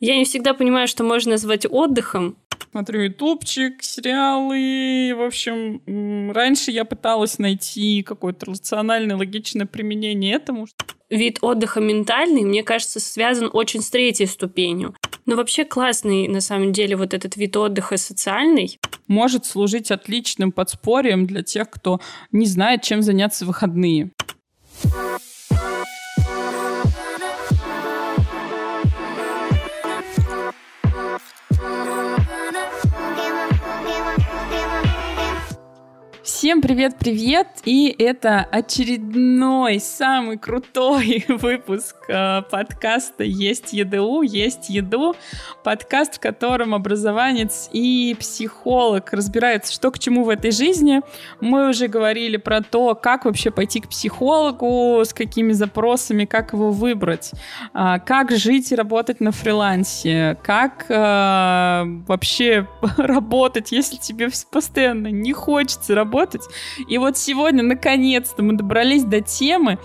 Я не всегда понимаю, что можно назвать отдыхом. Смотрю ютубчик, сериалы. В общем, раньше я пыталась найти какое-то рациональное, логичное применение этому. Вид отдыха ментальный, мне кажется, связан очень с третьей ступенью. Но вообще классный, на самом деле, вот этот вид отдыха социальный. Может служить отличным подспорьем для тех, кто не знает, чем заняться в выходные. Всем привет-привет! И это очередной, самый крутой выпуск э, подкаста «Есть ЕДУ», «Есть еду». Подкаст, в котором образованец и психолог разбираются, что к чему в этой жизни. Мы уже говорили про то, как вообще пойти к психологу, с какими запросами, как его выбрать, э, как жить и работать на фрилансе, как э, вообще работать, если тебе постоянно не хочется работать, работать. И вот сегодня, наконец-то, мы добрались до темы,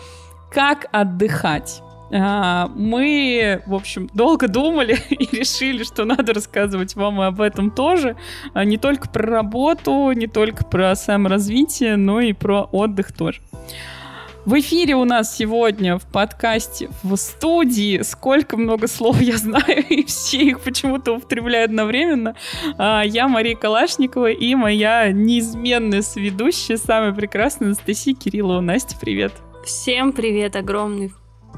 как отдыхать. А, мы, в общем, долго думали и решили, что надо рассказывать вам об этом тоже. А, не только про работу, не только про саморазвитие, но и про отдых тоже. В эфире у нас сегодня в подкасте, в студии, сколько много слов я знаю, и все их почему-то употребляю одновременно. А, я Мария Калашникова и моя неизменная сведущая, самая прекрасная Анастасия Кириллова. Настя, привет. Всем привет огромный.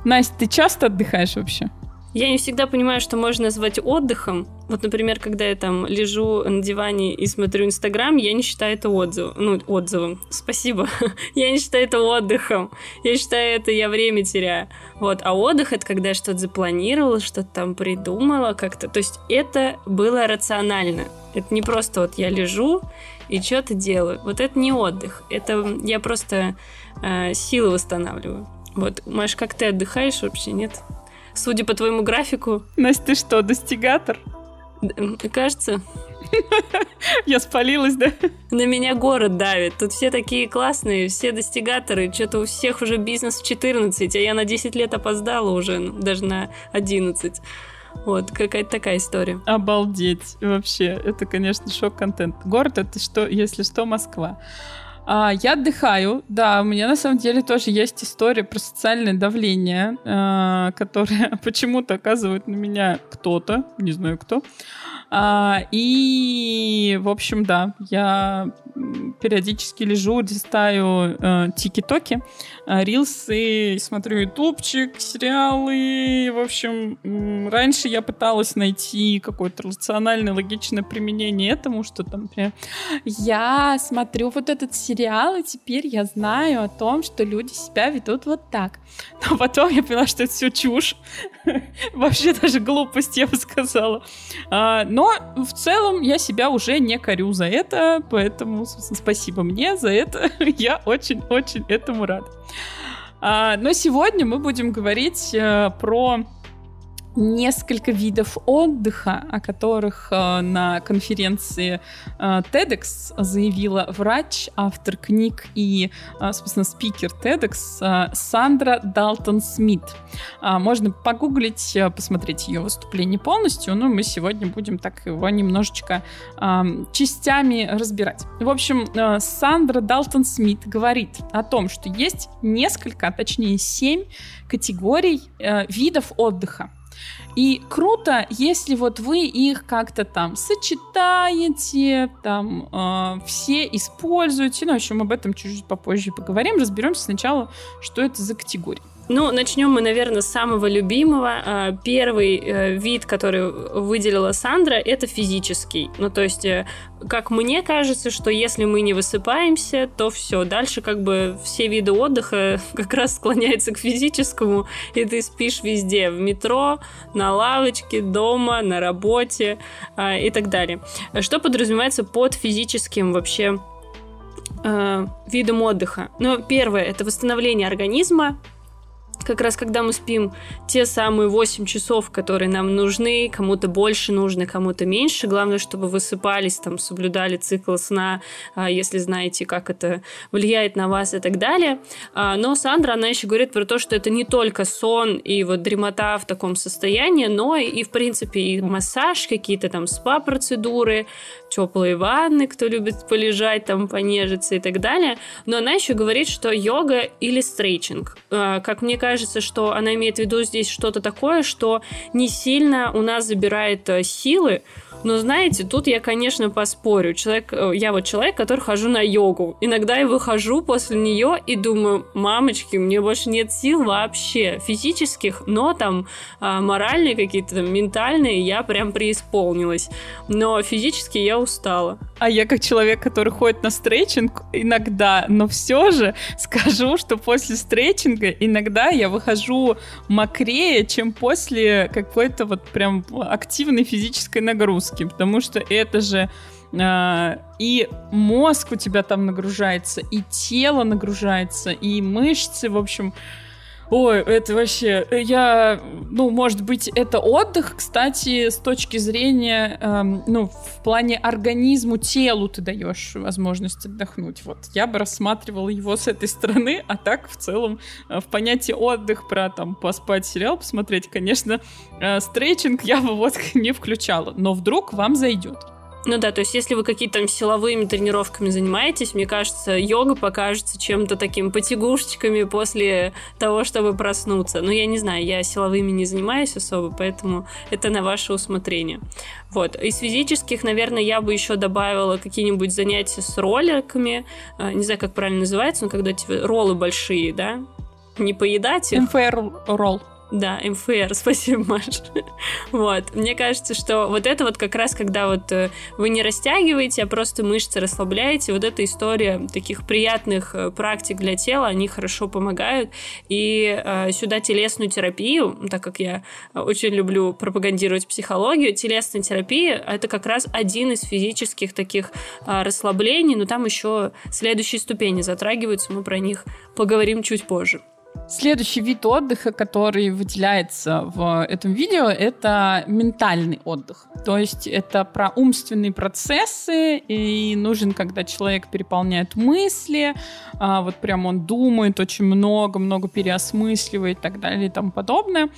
Настя, ты часто отдыхаешь вообще? Я не всегда понимаю, что можно назвать отдыхом. Вот, например, когда я там лежу на диване и смотрю Инстаграм, я не считаю это отзывом. Ну, отзывом. Спасибо. я не считаю это отдыхом. Я считаю это я время теряю. Вот. А отдых — это когда я что-то запланировала, что-то там придумала как-то. То есть это было рационально. Это не просто вот я лежу и что-то делаю. Вот это не отдых. Это я просто э, силы восстанавливаю. Вот, Маш, как ты отдыхаешь вообще, нет? Судя по твоему графику. Настя, ты что, достигатор? Кажется. Я спалилась, да? На меня город давит. Тут все такие классные, все достигаторы. Что-то у всех уже бизнес в 14, а я на 10 лет опоздала уже, ну, даже на 11. Вот, какая-то такая история. Обалдеть. Вообще, это, конечно, шок-контент. Город — это что, если что, Москва. А, я отдыхаю, да, у меня на самом деле тоже есть история про социальное давление, а, которое почему-то оказывает на меня кто-то, не знаю кто. А, и, в общем, да, я периодически лежу, листаю э, тики-токи, э, рилсы, смотрю ютубчик, сериалы. В общем, раньше я пыталась найти какое-то рациональное, логичное применение этому, что там, например, я смотрю вот этот сериал, и теперь я знаю о том, что люди себя ведут вот так. Но потом я поняла, что это все чушь. Вообще даже глупость, я бы сказала. А, но в целом я себя уже не корю за это, поэтому спасибо мне за это. я очень-очень этому рад. А, но сегодня мы будем говорить а, про несколько видов отдыха, о которых э, на конференции э, TEDx заявила врач, автор книг и, э, собственно, спикер TEDx э, Сандра Далтон Смит. Э, можно погуглить, посмотреть ее выступление полностью, но мы сегодня будем так его немножечко частями разбирать. В общем, Сандра Далтон Смит говорит о том, что есть несколько, а точнее семь категорий видов отдыха. И круто, если вот вы их как-то там сочетаете, там э, все используете. Ну, в общем, об этом чуть-чуть попозже поговорим. Разберемся сначала, что это за категории. Ну, начнем мы, наверное, с самого любимого. А, первый э, вид, который выделила Сандра, это физический. Ну, то есть, э, как мне кажется, что если мы не высыпаемся, то все. Дальше как бы все виды отдыха как раз склоняются к физическому, и ты спишь везде. В метро, на лавочке, дома, на работе а, и так далее. Что подразумевается под физическим вообще э, видом отдыха? Ну, первое – это восстановление организма, как раз когда мы спим те самые 8 часов, которые нам нужны, кому-то больше нужно, кому-то меньше. Главное, чтобы высыпались, там, соблюдали цикл сна, а, если знаете, как это влияет на вас и так далее. А, но Сандра, она еще говорит про то, что это не только сон и вот дремота в таком состоянии, но и, в принципе, и массаж, какие-то там спа-процедуры, теплые ванны, кто любит полежать, там, понежиться и так далее. Но она еще говорит, что йога или стрейчинг. А, как мне кажется, что она имеет в виду здесь что-то такое, что не сильно у нас забирает э, силы, но знаете, тут я, конечно, поспорю. Человек, э, я вот человек, который хожу на йогу. Иногда я выхожу после нее и думаю, мамочки, мне больше нет сил вообще физических, но там а, моральные какие-то, там, ментальные, я прям преисполнилась. Но физически я устала. А я как человек, который ходит на стретчинг иногда, но все же скажу, что после стретчинга иногда я выхожу мокрее, чем после какой-то вот прям активной физической нагрузки, потому что это же Uh, и мозг у тебя там нагружается, и тело нагружается, и мышцы, в общем, Ой, это вообще, э, я, ну, может быть, это отдых, кстати, с точки зрения, эм, ну, в плане организму, телу ты даешь возможность отдохнуть. Вот, я бы рассматривала его с этой стороны, а так, в целом, э, в понятии отдых про, там, поспать сериал, посмотреть, конечно, э, стрейчинг я бы вот не включала, но вдруг вам зайдет. Ну да, то есть если вы какие-то там силовыми тренировками занимаетесь, мне кажется, йога покажется чем-то таким потягушечками после того, чтобы проснуться. Но ну, я не знаю, я силовыми не занимаюсь особо, поэтому это на ваше усмотрение. Вот. Из физических, наверное, я бы еще добавила какие-нибудь занятия с роллерками. А, не знаю, как правильно называется, но когда тебе роллы большие, да? Не поедать их. МФР ролл. Да, МФР, спасибо, Маш. вот, мне кажется, что вот это вот как раз, когда вот э, вы не растягиваете, а просто мышцы расслабляете, вот эта история таких приятных э, практик для тела, они хорошо помогают. И э, сюда телесную терапию, так как я очень люблю пропагандировать психологию, телесная терапия — это как раз один из физических таких э, расслаблений, но там еще следующие ступени затрагиваются, мы про них поговорим чуть позже. Следующий вид отдыха, который выделяется в этом видео, это ментальный отдых. То есть это про умственные процессы, и нужен, когда человек переполняет мысли, а, вот прям он думает очень много, много переосмысливает и так далее и тому подобное.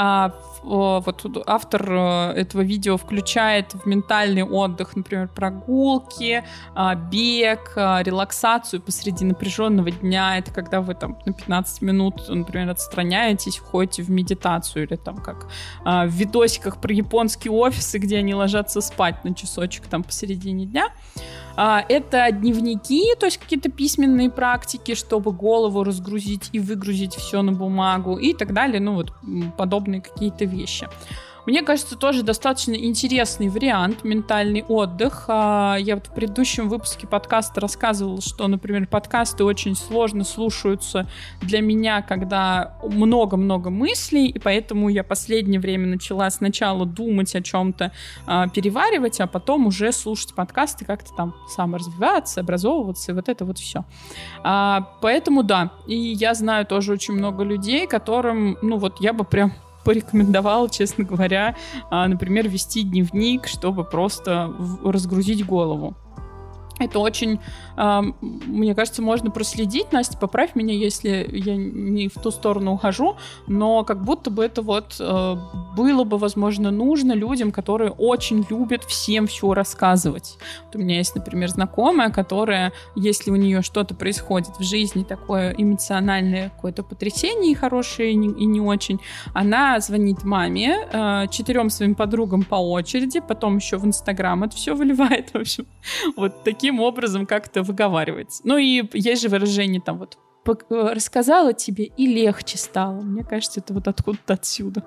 А, вот автор э, этого видео включает в ментальный отдых, например, прогулки, а, бег, а, релаксацию посреди напряженного дня. Это когда вы там на 15 минут, например, отстраняетесь, входите в медитацию или там как в видосиках про японские офисы, где они ложатся спать на часочек там посередине дня. Это дневники, то есть какие-то письменные практики, чтобы голову разгрузить и выгрузить все на бумагу и так далее. Ну вот подобные какие-то вещи. Мне кажется, тоже достаточно интересный вариант ментальный отдых. А, я вот в предыдущем выпуске подкаста рассказывала, что, например, подкасты очень сложно слушаются для меня, когда много-много мыслей, и поэтому я последнее время начала сначала думать о чем-то, а, переваривать, а потом уже слушать подкасты, как-то там саморазвиваться, образовываться, и вот это вот все. А, поэтому да, и я знаю тоже очень много людей, которым, ну вот я бы прям порекомендовал, честно говоря, а, например, вести дневник, чтобы просто разгрузить голову. Это очень, э, мне кажется, можно проследить. Настя, поправь меня, если я не в ту сторону ухожу, но как будто бы это вот э, было бы, возможно, нужно людям, которые очень любят всем все рассказывать. Вот у меня есть, например, знакомая, которая, если у нее что-то происходит в жизни, такое эмоциональное какое-то потрясение, хорошее и не, и не очень, она звонит маме, э, четырем своим подругам по очереди, потом еще в Инстаграм это все выливает, в общем. Вот такие таким образом как-то выговаривается. Ну и есть же выражение там вот э, рассказала тебе и легче стало. Мне кажется, это вот откуда-то отсюда.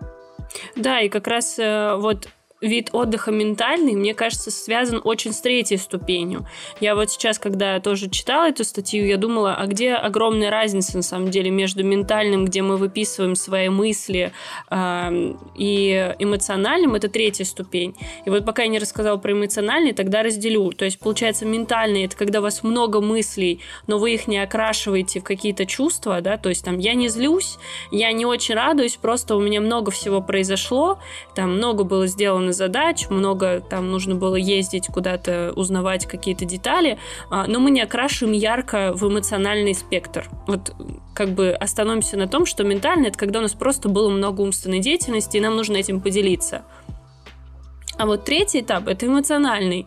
Да, и как раз э, вот вид отдыха ментальный, мне кажется, связан очень с третьей ступенью. Я вот сейчас, когда тоже читала эту статью, я думала, а где огромная разница на самом деле между ментальным, где мы выписываем свои мысли, э, и эмоциональным, это третья ступень. И вот пока я не рассказала про эмоциональный, тогда разделю. То есть, получается, ментальный это когда у вас много мыслей, но вы их не окрашиваете в какие-то чувства, да, то есть там я не злюсь, я не очень радуюсь, просто у меня много всего произошло, там много было сделано задач, много там нужно было ездить куда-то, узнавать какие-то детали, а, но мы не окрашиваем ярко в эмоциональный спектр. Вот как бы остановимся на том, что ментально это когда у нас просто было много умственной деятельности, и нам нужно этим поделиться. А вот третий этап – это эмоциональный.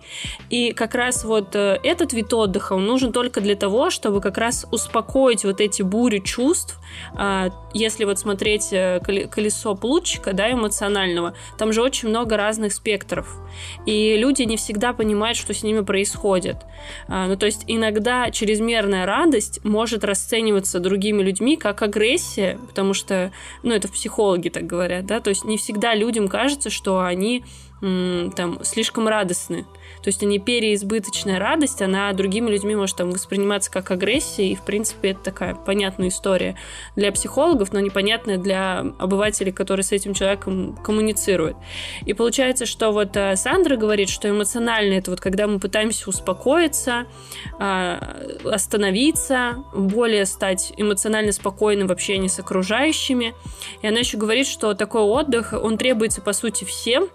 И как раз вот э, этот вид отдыха, он нужен только для того, чтобы как раз успокоить вот эти бури чувств. А, если вот смотреть э, колесо плутчика, да, эмоционального, там же очень много разных спектров. И люди не всегда понимают, что с ними происходит. А, ну, то есть иногда чрезмерная радость может расцениваться другими людьми как агрессия, потому что, ну, это психологи так говорят, да, то есть не всегда людям кажется, что они там слишком радостны. То есть они переизбыточная радость, она другими людьми может там восприниматься как агрессия, и в принципе это такая понятная история для психологов, но непонятная для обывателей, которые с этим человеком коммуницируют. И получается, что вот э, Сандра говорит, что эмоционально это вот когда мы пытаемся успокоиться, а, остановиться, более стать эмоционально спокойным в общении с окружающими. И она еще говорит, что такой отдых, он требуется по сути всем,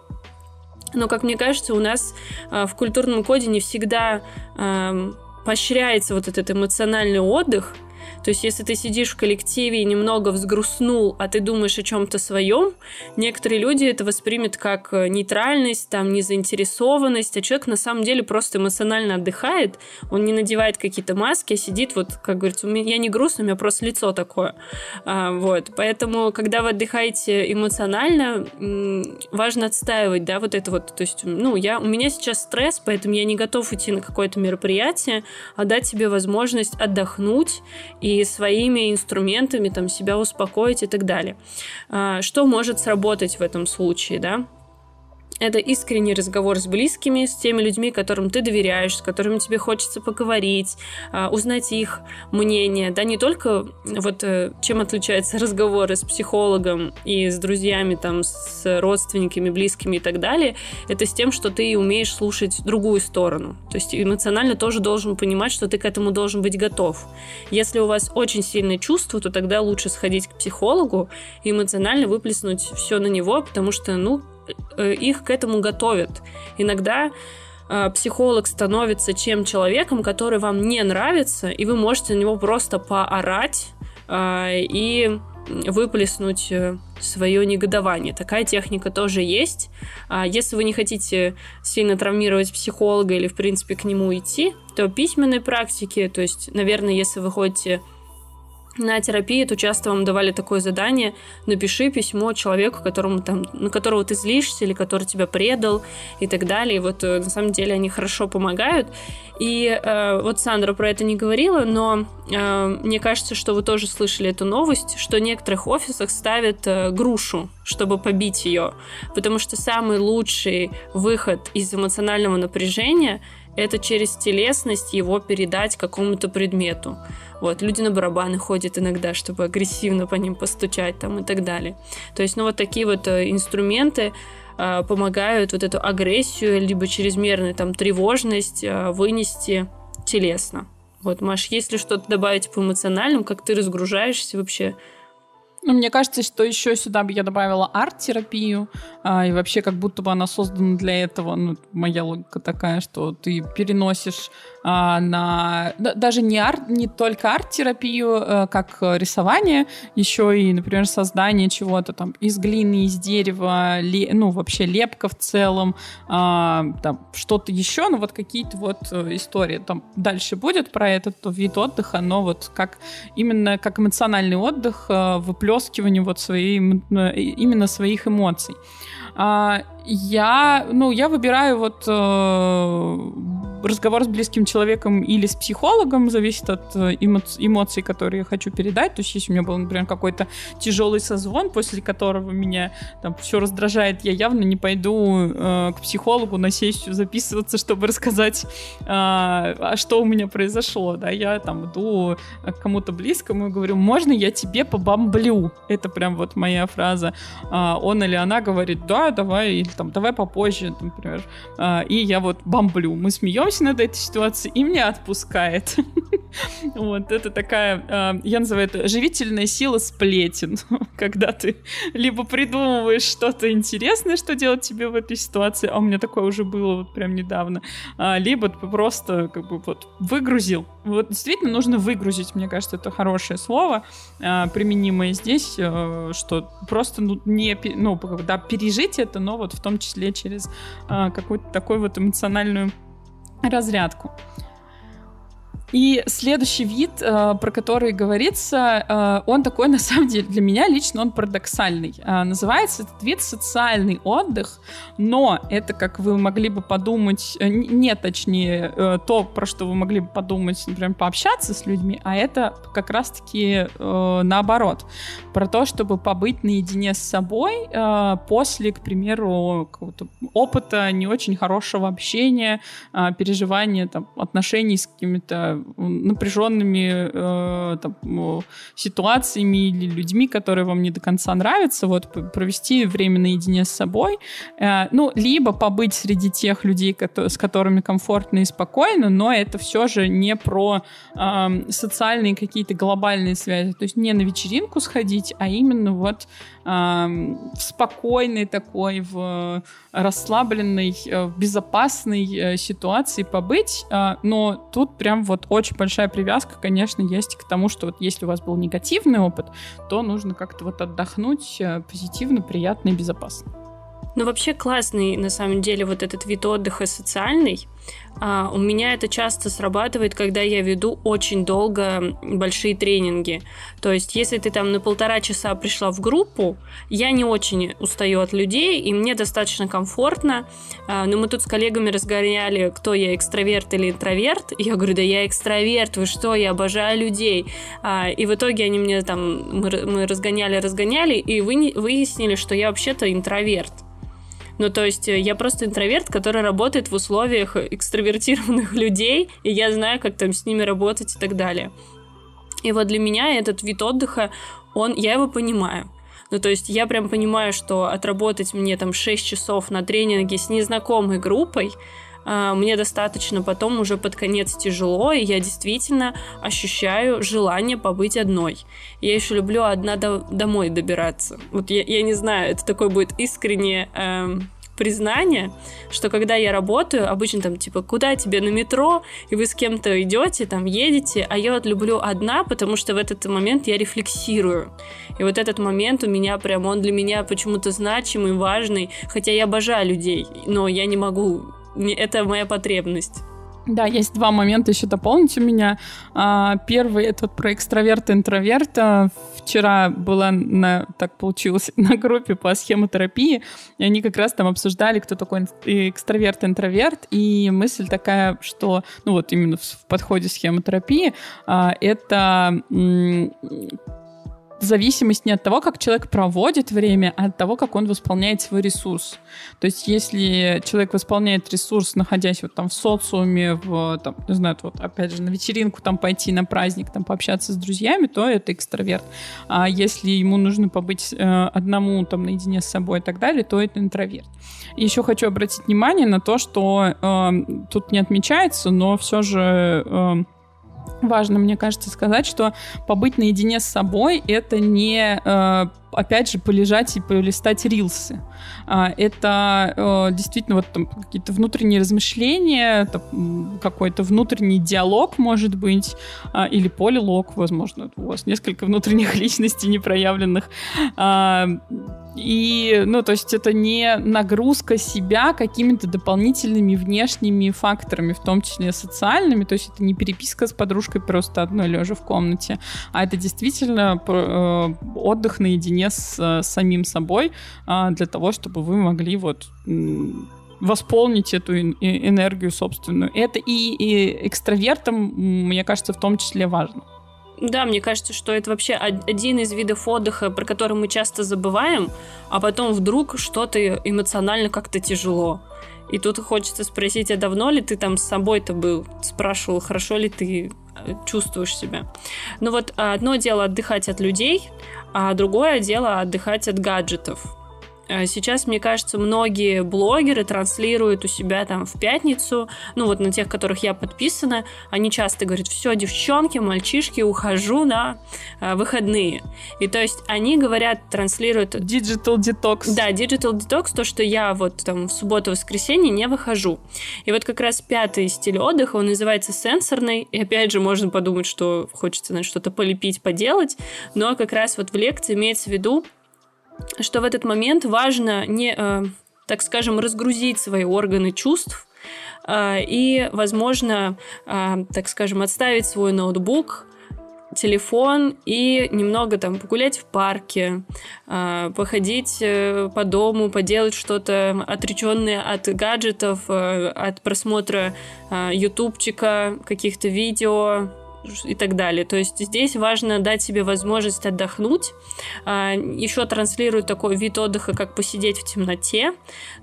но, как мне кажется, у нас э, в культурном коде не всегда э, поощряется вот этот эмоциональный отдых, то есть, если ты сидишь в коллективе и немного взгрустнул, а ты думаешь о чем-то своем, некоторые люди это воспримут как э, нейтральность, там, незаинтересованность, а человек на самом деле просто эмоционально отдыхает, он не надевает какие-то маски, а сидит, вот, как говорится, я не грустный, у меня просто лицо такое. А, вот, поэтому, когда вы отдыхаете эмоционально, важно отстаивать, да, вот это вот, то есть, ну, я, у меня сейчас стресс, поэтому я не готов идти на какое-то мероприятие, а дать себе возможность отдохнуть и своими инструментами там себя успокоить и так далее. А, что может сработать в этом случае, да? Это искренний разговор с близкими, с теми людьми, которым ты доверяешь, с которыми тебе хочется поговорить, а, узнать их мнение. Да, не только вот э, чем отличаются разговоры с психологом и с друзьями, там, с родственниками, близкими и так далее, это с тем, что ты умеешь слушать другую сторону. То есть эмоционально тоже должен понимать, что ты к этому должен быть готов. Если у вас очень сильные чувства, то тогда лучше сходить к психологу и эмоционально выплеснуть все на него, потому что, ну, Э, их к этому готовят. Иногда э, психолог становится чем человеком, который вам не нравится, и вы можете на него просто поорать э, и выплеснуть свое негодование. Такая техника тоже есть. А если вы не хотите сильно травмировать психолога или, в принципе, к нему идти, то письменной практики, то есть, наверное, если вы ходите на терапии, то часто вам давали такое задание, напиши письмо человеку, которому там, на которого ты злишься или который тебя предал и так далее. И вот э, на самом деле они хорошо помогают. И э, вот Сандра про это не говорила, но э, мне кажется, что вы тоже слышали эту новость, что в некоторых офисах ставят э, грушу, чтобы побить ее, потому что самый лучший выход из эмоционального напряжения это через телесность его передать какому-то предмету. Вот, люди на барабаны ходят иногда, чтобы агрессивно по ним постучать там и так далее. То есть, ну, вот такие вот э, инструменты э, помогают вот эту агрессию, либо чрезмерную там тревожность э, вынести телесно. Вот, Маш, если что-то добавить по эмоциональным, как ты разгружаешься вообще, мне кажется, что еще сюда бы я добавила арт-терапию, а, и вообще как будто бы она создана для этого. Ну, моя логика такая, что ты переносишь на... Даже не, арт, не только арт-терапию, а, как рисование, еще и, например, создание чего-то там из глины, из дерева, ле, ну, вообще лепка в целом, а, там что-то еще, ну, вот какие-то вот э, истории. Там дальше будет про этот вид отдыха, но вот как именно как эмоциональный отдых, э, выплескивание вот своей, именно своих эмоций. А, я, ну, я выбираю вот э, разговор с близким человеком или с психологом, зависит от э, эмоций, которые я хочу передать. То есть, если у меня был, например, какой-то тяжелый созвон, после которого меня там все раздражает, я явно не пойду э, к психологу на сессию записываться, чтобы рассказать, э, а что у меня произошло. Да, я там иду к кому-то близкому и говорю, можно я тебе побомблю? Это прям вот моя фраза. Э, он или она говорит, да, давай, или там, давай попозже, например. Э, и я вот бомблю. Мы смеемся над этой ситуацией, и меня отпускает. Вот, это такая, а, я называю это живительная сила сплетен, когда ты либо придумываешь что-то интересное, что делать тебе в этой ситуации, а у меня такое уже было вот прям недавно, а, либо ты просто как бы вот выгрузил. Вот действительно нужно выгрузить, мне кажется, это хорошее слово, а, применимое здесь, э, что просто ну, не, ну, да, пережить это, но вот в том числе через какую-то такую вот эмоциональную разрядку. И следующий вид, э, про который говорится, э, он такой, на самом деле, для меня лично он парадоксальный. Э, называется этот вид социальный отдых, но это, как вы могли бы подумать, не точнее то, про что вы могли бы подумать, например, пообщаться с людьми, а это как раз-таки наоборот. Про то, чтобы побыть наедине с собой после, к примеру, опыта не очень хорошего общения, переживания там, отношений с какими-то напряженными э, там, ситуациями или людьми, которые вам не до конца нравятся, вот провести время наедине с собой, э, ну, либо побыть среди тех людей, с которыми комфортно и спокойно, но это все же не про э, социальные какие-то глобальные связи, то есть не на вечеринку сходить, а именно вот в спокойной такой, в расслабленной, э, в безопасной э, ситуации побыть. Но тут прям вот очень большая привязка, конечно, есть к тому, что вот если у вас был негативный опыт, то нужно как-то вот отдохнуть э, позитивно, приятно и безопасно. Ну, вообще классный, на самом деле, вот этот вид отдыха социальный. А, у меня это часто срабатывает, когда я веду очень долго большие тренинги. То есть, если ты там на полтора часа пришла в группу, я не очень устаю от людей, и мне достаточно комфортно. А, но мы тут с коллегами разгоняли, кто я, экстраверт или интроверт. И я говорю, да я экстраверт, вы что, я обожаю людей. А, и в итоге они мне там, мы, мы разгоняли, разгоняли, и вы, выяснили, что я вообще-то интроверт. Ну, то есть э, я просто интроверт, который работает в условиях экстравертированных людей, и я знаю, как там с ними работать и так далее. И вот для меня этот вид отдыха, он, я его понимаю. Ну, то есть я прям понимаю, что отработать мне там 6 часов на тренинге с незнакомой группой, мне достаточно потом уже под конец тяжело, и я действительно ощущаю желание побыть одной. Я еще люблю одна до, домой добираться. Вот я, я не знаю, это такое будет искреннее эм, признание, что когда я работаю, обычно там типа, куда тебе на метро, и вы с кем-то идете, там едете, а я вот люблю одна, потому что в этот момент я рефлексирую. И вот этот момент у меня прям, он для меня почему-то значимый, важный, хотя я обожаю людей, но я не могу это моя потребность. Да, есть два момента еще дополнить у меня. А, первый это вот про экстраверта интроверта. Вчера была на, так получилось, на группе по схемотерапии, и они как раз там обсуждали, кто такой экстраверт интроверт, и мысль такая, что, ну вот именно в подходе схемотерапии, а, это зависимость не от того, как человек проводит время, а от того, как он восполняет свой ресурс. То есть, если человек восполняет ресурс, находясь вот там в социуме, в, там, не знаю, вот опять же, на вечеринку там пойти, на праздник, там пообщаться с друзьями, то это экстраверт. А если ему нужно побыть э, одному там наедине с собой и так далее, то это интроверт. Еще хочу обратить внимание на то, что э, тут не отмечается, но все же э, важно, мне кажется, сказать, что побыть наедине с собой это не э, опять же, полежать и полистать рилсы. А, это э, действительно вот какие-то внутренние размышления, какой-то внутренний диалог, может быть, а, или полилог, возможно, у вас несколько внутренних личностей непроявленных. И, ну, то есть это не нагрузка себя какими-то дополнительными внешними факторами, в том числе социальными, то есть это не переписка с подружкой просто одной лежа в комнате, а это действительно э, отдых наедине с, с самим собой а, для того, чтобы вы могли вот восполнить эту энергию собственную. Это и, и экстравертам, мне кажется, в том числе важно. Да, мне кажется, что это вообще один из видов отдыха, про который мы часто забываем, а потом вдруг что-то эмоционально как-то тяжело. И тут хочется спросить, а давно ли ты там с собой-то был? Спрашивал, хорошо ли ты э, чувствуешь себя. Ну вот одно дело отдыхать от людей, а другое дело отдыхать от гаджетов. Э, сейчас, мне кажется, многие блогеры транслируют у себя там в пятницу, ну вот на тех, которых я подписана, они часто говорят, все, девчонки, мальчишки, ухожу на э, выходные. И то есть они говорят, транслируют... Digital detox. Да, digital detox, то, что я вот там в субботу-воскресенье не выхожу. И вот как раз пятый стиль отдыха, он называется сенсорный, и опять же можно подумать, что хочется на что-то полепить, поделать, но как раз вот в лекции имеется в виду, что в этот момент важно не, э, так скажем, разгрузить свои органы чувств э, и, возможно, э, так скажем, отставить свой ноутбук, телефон и немного там погулять в парке, походить по дому, поделать что-то отреченное от гаджетов, от просмотра ютубчика, каких-то видео, и так далее. То есть здесь важно дать себе возможность отдохнуть. А, Еще транслируют такой вид отдыха, как посидеть в темноте,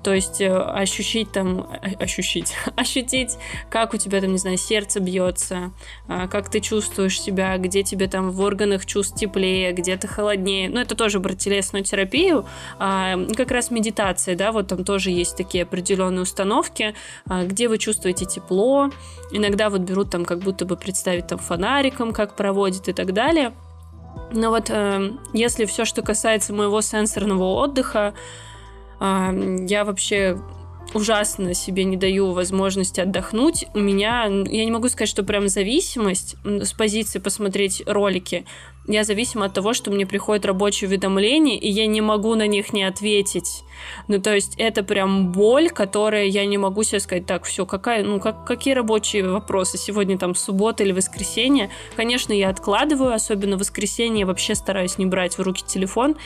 то есть э, ощутить там, ощутить, ощутить, как у тебя там, не знаю, сердце бьется, а, как ты чувствуешь себя, где тебе там в органах чувств теплее, где-то холоднее. Ну, это тоже про телесную терапию. А, как раз медитация, да, вот там тоже есть такие определенные установки, где вы чувствуете тепло. Иногда вот берут там как будто бы представить там фонариком, как проводит и так далее. Но вот э, если все, что касается моего сенсорного отдыха, э, я вообще ужасно себе не даю возможности отдохнуть. У меня, я не могу сказать, что прям зависимость с позиции посмотреть ролики. Я зависима от того, что мне приходят рабочие уведомления, и я не могу на них не ответить. Ну, то есть это прям боль, которая я не могу себе сказать, так, все, какая, ну, как, какие рабочие вопросы? Сегодня там суббота или воскресенье? Конечно, я откладываю, особенно воскресенье вообще стараюсь не брать в руки телефон,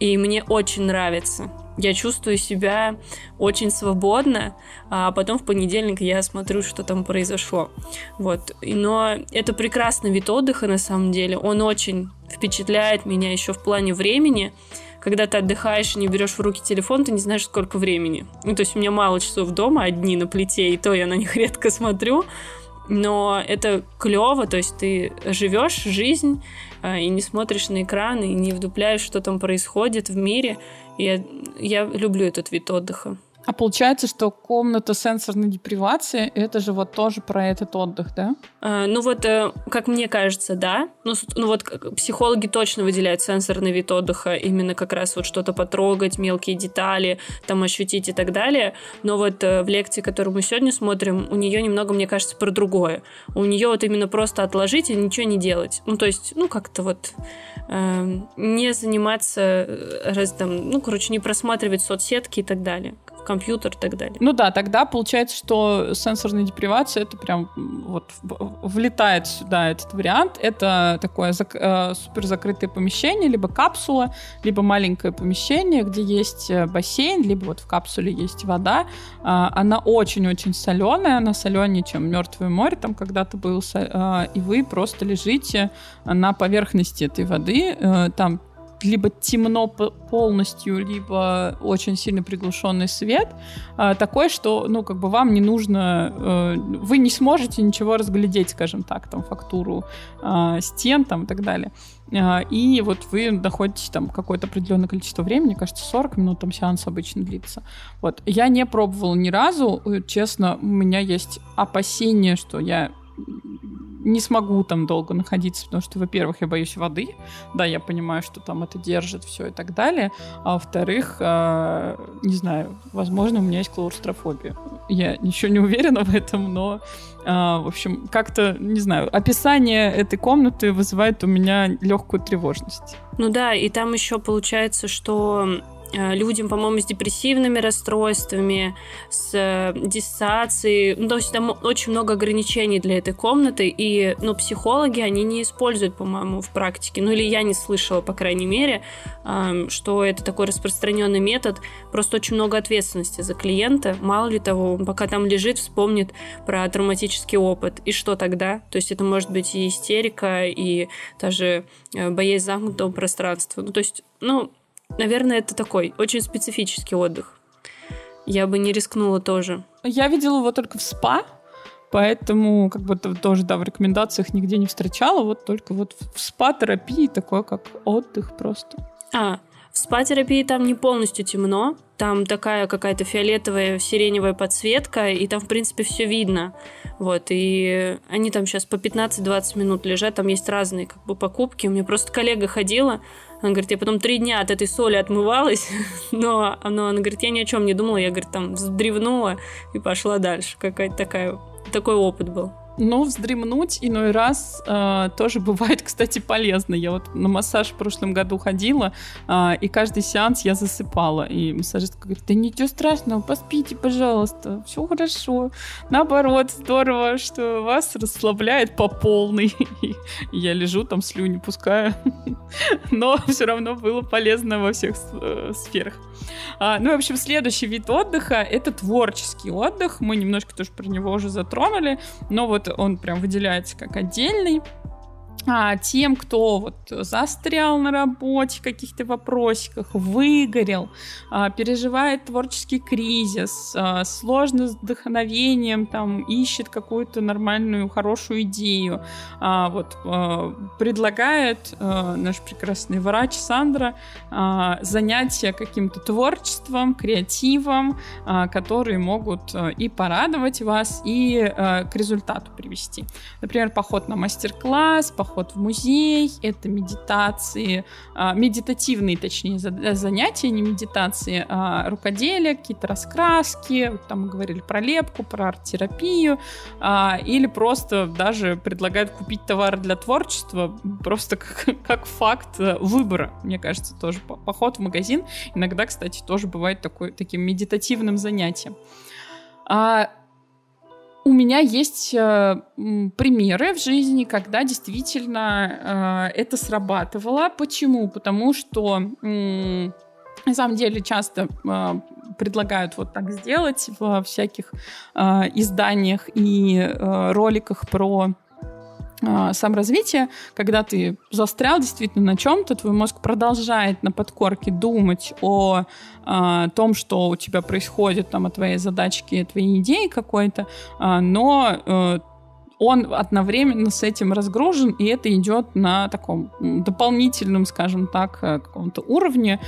и мне очень нравится. Я чувствую себя очень свободно, а потом в понедельник я смотрю, что там произошло. Вот. Но это прекрасный вид отдыха, на самом деле. Он очень впечатляет меня еще в плане времени. Когда ты отдыхаешь и не берешь в руки телефон, ты не знаешь, сколько времени. Ну, то есть у меня мало часов дома, одни на плите, и то я на них редко смотрю но это клево, то есть ты живешь жизнь и не смотришь на экран, и не вдупляешь, что там происходит в мире. Я, я люблю этот вид отдыха. А получается, что комната сенсорной депривации — это же вот тоже про этот отдых, да? А, ну вот, э, как мне кажется, да. Ну, ну вот психологи точно выделяют сенсорный вид отдыха, именно как раз вот что-то потрогать, мелкие детали, там ощутить и так далее. Но вот э, в лекции, которую мы сегодня смотрим, у нее немного, мне кажется, про другое. У нее вот именно просто отложить и ничего не делать. Ну, то есть, ну, как-то вот э, не заниматься, э, раз, там, ну, короче, не просматривать соцсетки и так далее компьютер и так далее. Ну да, тогда получается, что сенсорная депривация это прям вот влетает сюда этот вариант. Это такое зак- э, супер закрытое помещение, либо капсула, либо маленькое помещение, где есть э, бассейн, либо вот в капсуле есть вода. Э, она очень-очень соленая, она соленее, чем Мертвое море там когда-то был, э, и вы просто лежите на поверхности этой воды, э, там либо темно полностью, либо очень сильно приглушенный свет, а, такой, что, ну, как бы вам не нужно, э, вы не сможете ничего разглядеть, скажем так, там, фактуру а, стен, там, и так далее. А, и вот вы находитесь там какое-то определенное количество времени, кажется, 40 минут там сеанс обычно длится. Вот. Я не пробовала ни разу, честно, у меня есть опасение, что я не смогу там долго находиться, потому что, во-первых, я боюсь воды, да, я понимаю, что там это держит все и так далее, а во-вторых, э, не знаю, возможно, у меня есть клаустрофобия. Я еще не уверена в этом, но, э, в общем, как-то, не знаю, описание этой комнаты вызывает у меня легкую тревожность. Ну да, и там еще получается, что людям, по-моему, с депрессивными расстройствами, с э, диссоциацией. Ну, то есть там очень много ограничений для этой комнаты, и, ну, психологи, они не используют, по-моему, в практике, ну, или я не слышала, по крайней мере, э, что это такой распространенный метод, просто очень много ответственности за клиента, мало ли того, он пока там лежит, вспомнит про травматический опыт, и что тогда? То есть это может быть и истерика, и даже э, боязнь замкнутого пространства. Ну, то есть, ну, наверное, это такой очень специфический отдых. Я бы не рискнула тоже. Я видела его только в спа, поэтому как бы тоже, да, в рекомендациях нигде не встречала, вот только вот в спа-терапии такой, как отдых просто. А, в спа-терапии там не полностью темно, там такая какая-то фиолетовая, сиреневая подсветка, и там, в принципе, все видно. Вот, и они там сейчас по 15-20 минут лежат, там есть разные как бы покупки. У меня просто коллега ходила, она говорит, я потом три дня от этой соли отмывалась, но, но она говорит, я ни о чем не думала, я, говорит, там вздревнула и пошла дальше. Какая-то такая, такой опыт был. Но вздремнуть иной раз э, тоже бывает, кстати, полезно. Я вот на массаж в прошлом году ходила, э, и каждый сеанс я засыпала. И массажистка говорит, да ничего страшного, поспите, пожалуйста, все хорошо. Наоборот, здорово, что вас расслабляет по полной. Я лежу там, слюни пускаю. Но все равно было полезно во всех э, сферах. А, ну, в общем, следующий вид отдыха — это творческий отдых. Мы немножко тоже про него уже затронули, но вот он прям выделяется как отдельный а, тем, кто вот застрял на работе, каких-то вопросиках, выгорел, а, переживает творческий кризис, а, сложно с вдохновением, там, ищет какую-то нормальную, хорошую идею, а, вот, предлагает наш прекрасный врач Сандра занятия каким-то творчеством, креативом, которые могут и порадовать вас, и к результату привести. Например, поход на мастер-класс, поход поход в музей, это медитации, а, медитативные, точнее, занятия, не медитации, а рукоделие, какие-то раскраски, там мы говорили про лепку, про арт-терапию, а, или просто даже предлагают купить товары для творчества, просто как, как факт э, выбора, мне кажется, тоже поход в магазин иногда, кстати, тоже бывает такой, таким медитативным занятием. А у меня есть э, примеры в жизни, когда действительно э, это срабатывало. Почему? Потому что э, на самом деле часто э, предлагают вот так сделать в всяких э, изданиях и э, роликах про а, саморазвитие, когда ты застрял действительно на чем-то, твой мозг продолжает на подкорке думать о, а, том, что у тебя происходит, там, о твоей задачке, о твоей идее какой-то, а, но э, он одновременно с этим разгружен, и это идет на таком дополнительном, скажем так, э, каком-то уровне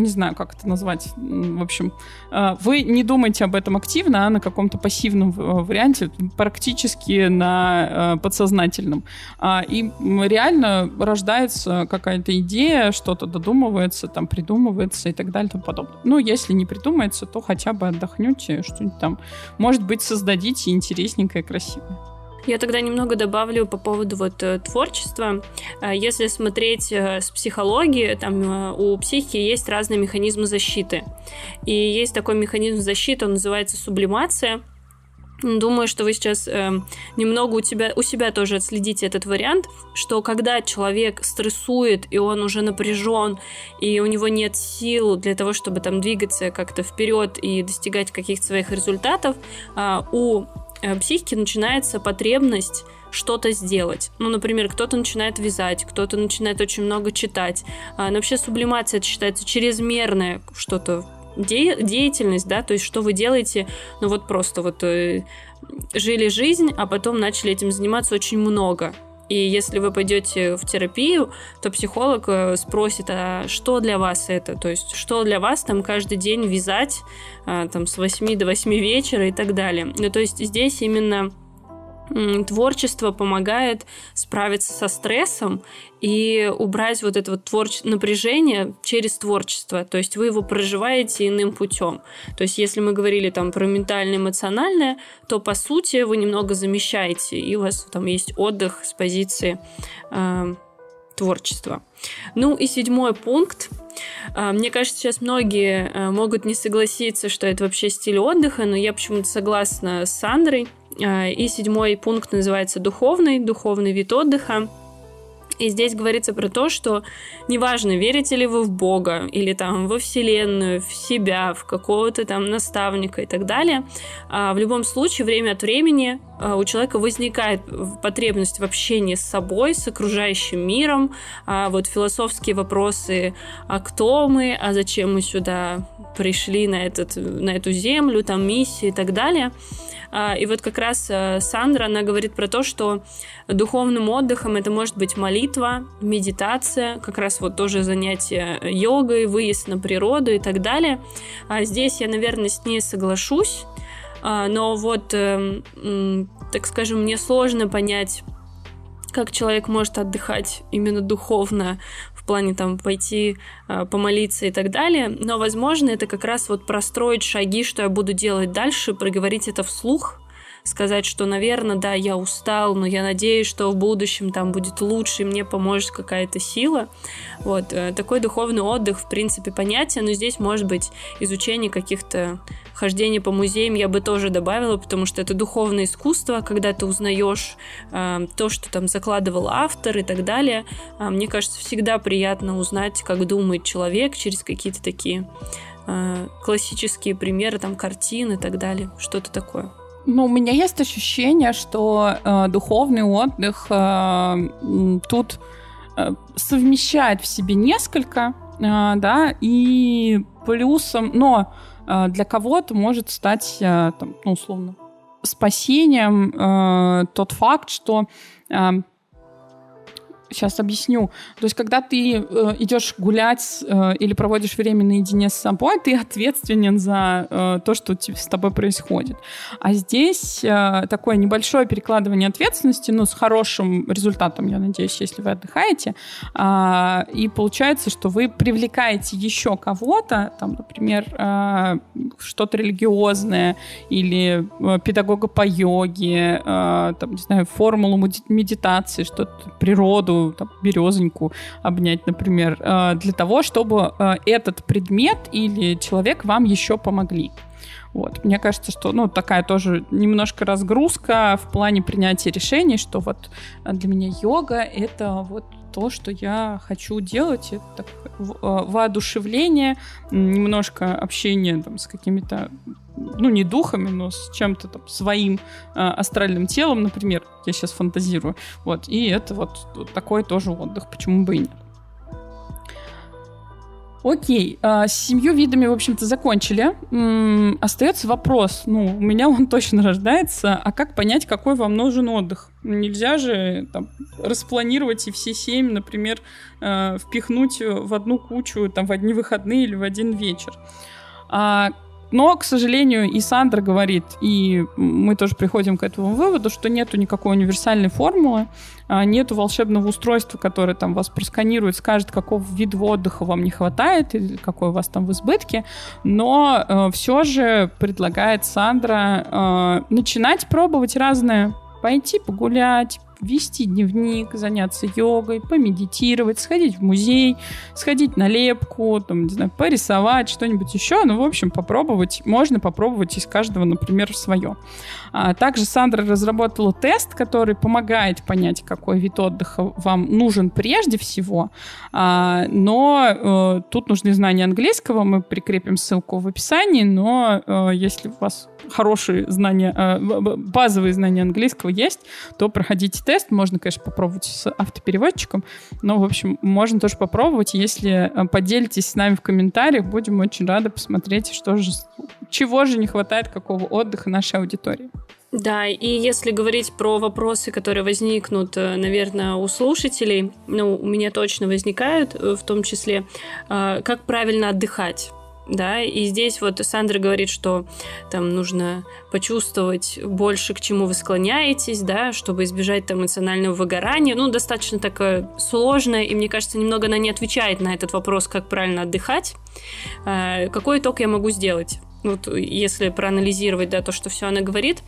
не знаю, как это назвать. В общем, э, вы не думаете об этом активно, а на каком-то пассивном э, варианте, практически на э, подсознательном. А, и реально рождается какая-то идея, что-то додумывается, там придумывается и так далее и тому подобное. Ну, если не придумается, то хотя бы отдохнете, что-нибудь там, может быть, создадите интересненькое, красивое. Я тогда немного добавлю по поводу вот э, творчества. Э, если смотреть э, с психологии, там у психики есть разные механизмы защиты. И есть такой механизм защиты, он называется сублимация. Думаю, что вы сейчас э, немного у, тебя, у себя тоже отследите этот вариант, что когда человек стрессует, и он уже напряжен, и у него нет сил для того, чтобы там двигаться как-то вперед и достигать каких-то своих результатов, э, у психики начинается потребность что-то сделать. Ну, например, кто-то начинает вязать, кто-то начинает очень много читать. А, но вообще сублимация это считается чрезмерное что-то де- деятельность, да, то есть что вы делаете, ну вот просто вот э, жили жизнь, а потом начали этим заниматься очень много. И если вы пойдете в терапию, то психолог э, спросит, а что для вас это? То есть, что для вас там каждый день вязать а, там с 8 до 8 вечера и так далее. Ну, то есть здесь именно творчество помогает справиться со стрессом и убрать вот это вот творче... напряжение через творчество. То есть вы его проживаете иным путем. То есть если мы говорили там про ментальное, эмоциональное, то по сути вы немного замещаете, и у вас там есть отдых с позиции э, творчества. Ну и седьмой пункт. А, мне кажется, сейчас многие а, могут не согласиться, что это вообще стиль отдыха, но я почему-то согласна с Сандрой. А, и седьмой пункт называется духовный, духовный вид отдыха. И здесь говорится про то, что неважно, верите ли вы в Бога или там во Вселенную, в себя, в какого-то там наставника и так далее, в любом случае время от времени у человека возникает потребность в общении с собой, с окружающим миром, вот философские вопросы, а кто мы, а зачем мы сюда пришли на, этот, на эту землю, там миссии и так далее – а, и вот как раз э, Сандра, она говорит про то, что духовным отдыхом это может быть молитва, медитация, как раз вот тоже занятие йогой, выезд на природу и так далее. А здесь я, наверное, с ней соглашусь, а, но вот, эм, так скажем, мне сложно понять, как человек может отдыхать именно духовно в плане там пойти э, помолиться и так далее. Но, возможно, это как раз вот простроить шаги, что я буду делать дальше, проговорить это вслух, сказать, что, наверное, да, я устал, но я надеюсь, что в будущем там будет лучше, и мне поможет какая-то сила. Вот, э, такой духовный отдых, в принципе, понятен, но здесь может быть изучение каких-то хождений по музеям я бы тоже добавила, потому что это духовное искусство, когда ты узнаешь э, то, что там закладывал автор и так далее. Э, мне кажется, всегда приятно узнать, как думает человек через какие-то такие э, классические примеры, там, картины и так далее, что-то такое. Ну, у меня есть ощущение, что э, духовный отдых э, тут э, совмещает в себе несколько, э, да, и плюсом, но э, для кого-то может стать, э, там, ну, условно, спасением э, тот факт, что э, Сейчас объясню. То есть, когда ты э, идешь гулять э, или проводишь время наедине с собой, ты ответственен за э, то, что с тобой происходит. А здесь э, такое небольшое перекладывание ответственности, ну, с хорошим результатом, я надеюсь, если вы отдыхаете. Э, и получается, что вы привлекаете еще кого-то, там, например, э, что-то религиозное или э, педагога по йоге, э, там, не знаю, формулу медитации, что-то, природу, там, березоньку обнять, например, э, для того, чтобы э, этот предмет или человек вам еще помогли. Вот. Мне кажется, что ну, такая тоже немножко разгрузка в плане принятия решений, что вот для меня йога — это вот то, что я хочу делать, это так, э, воодушевление, немножко общение там, с какими-то, ну, не духами, но с чем-то там своим э, астральным телом, например, я сейчас фантазирую, вот, и это вот, вот такой тоже отдых, почему бы и нет. Окей, а, с семью видами, в общем-то, закончили. М-м, остается вопрос, ну, у меня он точно рождается, а как понять, какой вам нужен отдых? Нельзя же там, распланировать и все семь, например, э, впихнуть в одну кучу там, в одни выходные или в один вечер. А но, к сожалению, и Сандра говорит, и мы тоже приходим к этому выводу, что нету никакой универсальной формулы, а, нету волшебного устройства, которое там вас просканирует, скажет, какого вида отдыха вам не хватает или какой у вас там в избытке, но э, все же предлагает Сандра э, начинать пробовать разное, пойти погулять, вести дневник, заняться йогой, помедитировать, сходить в музей, сходить на лепку, там, не знаю, порисовать, что-нибудь еще. Ну, в общем, попробовать. Можно попробовать из каждого, например, свое. А, также Сандра разработала тест, который помогает понять, какой вид отдыха вам нужен прежде всего. А, но э, тут нужны знания английского. Мы прикрепим ссылку в описании. Но э, если у вас хорошие знания, э, базовые знания английского есть, то проходите тест. Можно, конечно, попробовать с автопереводчиком, но, в общем, можно тоже попробовать. Если э, поделитесь с нами в комментариях, будем очень рады посмотреть, что же, чего же не хватает, какого отдыха нашей аудитории. Да, и если говорить про вопросы, которые возникнут, э, наверное, у слушателей, ну, у меня точно возникают, в том числе, как правильно отдыхать да, и здесь вот Сандра говорит, что там нужно почувствовать больше, к чему вы склоняетесь, да, чтобы избежать там эмоционального выгорания, ну, достаточно такое сложное, и мне кажется, немного она не отвечает на этот вопрос, как правильно отдыхать. А, какой итог я могу сделать? Вот если проанализировать, да, то, что все она говорит,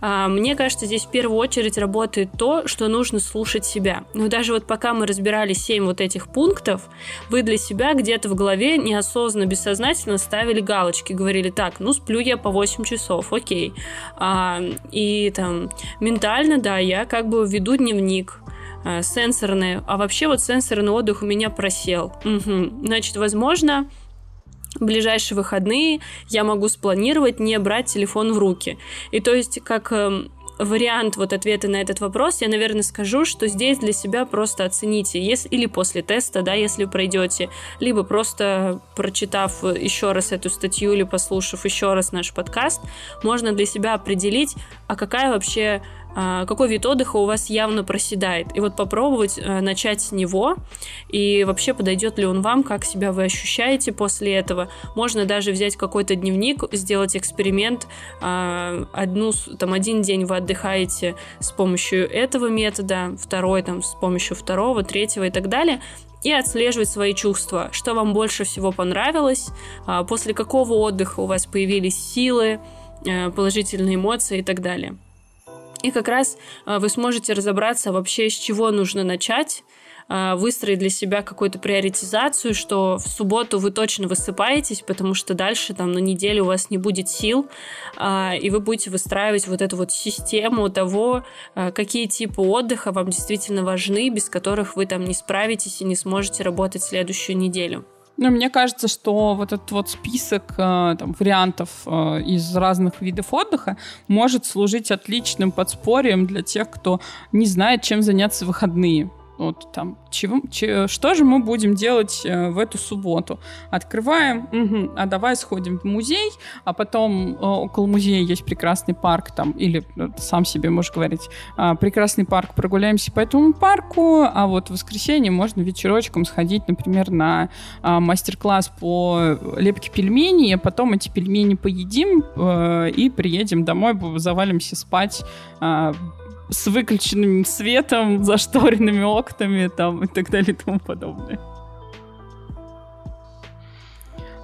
а, мне кажется, здесь в первую очередь работает то, что нужно слушать себя. Но даже вот пока мы разбирали семь вот этих пунктов, вы для себя где-то в голове неосознанно, бессознательно ставили галочки, говорили, так, ну, сплю я по 8 часов, окей. А, и там ментально, да, я как бы веду дневник, а, сенсорный, а вообще вот сенсорный отдых у меня просел. Угу. Значит, возможно, ближайшие выходные я могу спланировать не брать телефон в руки. И то есть, как эм, вариант вот ответа на этот вопрос, я, наверное, скажу, что здесь для себя просто оцените, если, или после теста, да, если пройдете, либо просто прочитав еще раз эту статью или послушав еще раз наш подкаст, можно для себя определить, а какая вообще какой вид отдыха у вас явно проседает. И вот попробовать э, начать с него, и вообще подойдет ли он вам, как себя вы ощущаете после этого. Можно даже взять какой-то дневник, сделать эксперимент. А, одну, там, один день вы отдыхаете с помощью этого метода, второй там с помощью второго, третьего и так далее и отслеживать свои чувства, что вам больше всего понравилось, а, после какого отдыха у вас появились силы, э, положительные эмоции и так далее. И как раз а, вы сможете разобраться вообще, с чего нужно начать, а, выстроить для себя какую-то приоритизацию, что в субботу вы точно высыпаетесь, потому что дальше там на неделю у вас не будет сил, а, и вы будете выстраивать вот эту вот систему того, какие типы отдыха вам действительно важны, без которых вы там не справитесь и не сможете работать следующую неделю. Ну, мне кажется, что вот этот вот список э, там, вариантов э, из разных видов отдыха может служить отличным подспорьем для тех, кто не знает, чем заняться в выходные. Вот там, чего, че, что же мы будем делать э, в эту субботу? Открываем, угу, а давай сходим в музей, а потом э, около музея есть прекрасный парк там, или э, сам себе можешь говорить, э, прекрасный парк, прогуляемся по этому парку, а вот в воскресенье можно вечерочком сходить, например, на э, мастер-класс по лепке пельменей, а потом эти пельмени поедим э, и приедем домой, завалимся спать э, с выключенным светом, зашторенными окнами там, и так далее и тому подобное.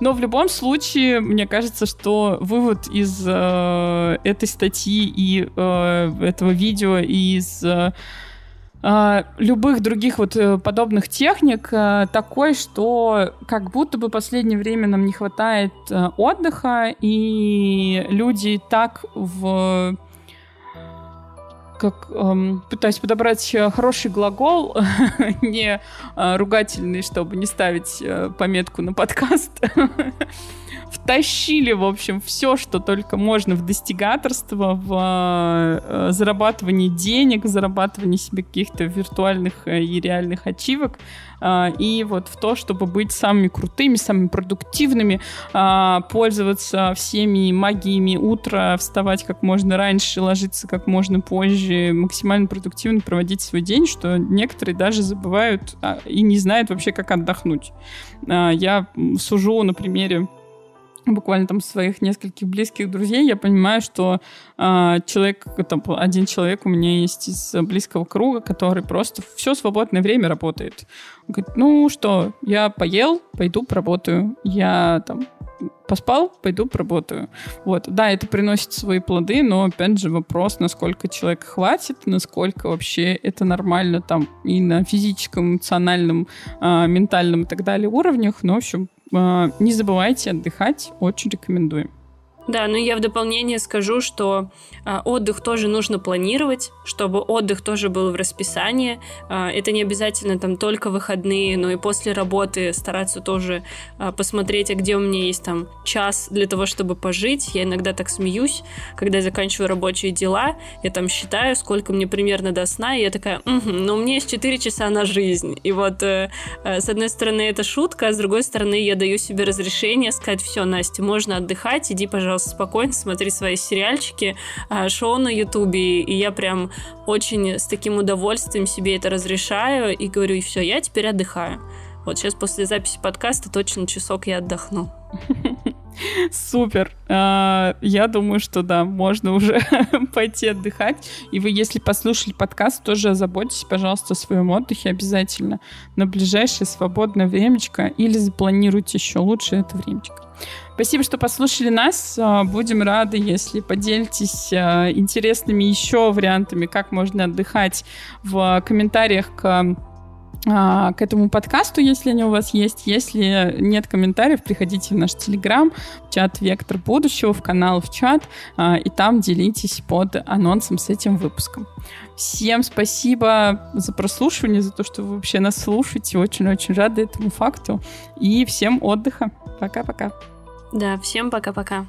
Но в любом случае, мне кажется, что вывод из э, этой статьи и э, этого видео и из э, э любых других вот э, подобных техник э, такой, что как будто бы последнее время нам не хватает отдыха, и люди так в как эм, пытаюсь подобрать э, хороший глагол, не э, ругательный, чтобы не ставить э, пометку на подкаст. Втащили, в общем, все, что только можно в достигаторство, в э, зарабатывание денег, зарабатывание себе каких-то виртуальных э, и реальных ачивок. И вот в то, чтобы быть самыми крутыми, самыми продуктивными, пользоваться всеми магиями утра, вставать как можно раньше, ложиться как можно позже, максимально продуктивно проводить свой день, что некоторые даже забывают а, и не знают вообще, как отдохнуть. Я сужу на примере буквально там своих нескольких близких друзей, я понимаю, что э, человек, там, один человек у меня есть из близкого круга, который просто все свободное время работает. Он говорит, ну что, я поел, пойду поработаю. Я там поспал, пойду поработаю. Вот, да, это приносит свои плоды, но опять же вопрос, насколько человек хватит, насколько вообще это нормально там и на физическом, эмоциональном, э, ментальном и так далее уровнях. Но, в общем, не забывайте отдыхать, очень рекомендуем. Да, ну я в дополнение скажу, что а, отдых тоже нужно планировать, чтобы отдых тоже был в расписании. А, это не обязательно там только выходные, но и после работы стараться тоже а, посмотреть, а где у меня есть там час для того, чтобы пожить. Я иногда так смеюсь, когда я заканчиваю рабочие дела, я там считаю, сколько мне примерно до сна, и я такая, угу, но у меня есть 4 часа на жизнь. И вот э, э, с одной стороны это шутка, а с другой стороны я даю себе разрешение сказать, все, Настя, можно отдыхать, иди, пожалуйста, пожалуйста, спокойно смотри свои сериальчики, а, шоу на Ютубе, и я прям очень с таким удовольствием себе это разрешаю и говорю, и все, я теперь отдыхаю. Вот сейчас после записи подкаста точно часок я отдохну. Супер. А, я думаю, что да, можно уже пойти отдыхать. И вы, если послушали подкаст, тоже озаботьтесь, пожалуйста, о своем отдыхе обязательно на ближайшее свободное времечко или запланируйте еще лучше это времечко. Спасибо, что послушали нас. А, будем рады, если поделитесь а, интересными еще вариантами, как можно отдыхать в комментариях к а, к этому подкасту, если они у вас есть. Если нет комментариев, приходите в наш Телеграм, в чат «Вектор будущего», в канал, в чат, и там делитесь под анонсом с этим выпуском. Всем спасибо за прослушивание, за то, что вы вообще нас слушаете. Очень-очень рады этому факту. И всем отдыха. Пока-пока. Да, всем пока-пока.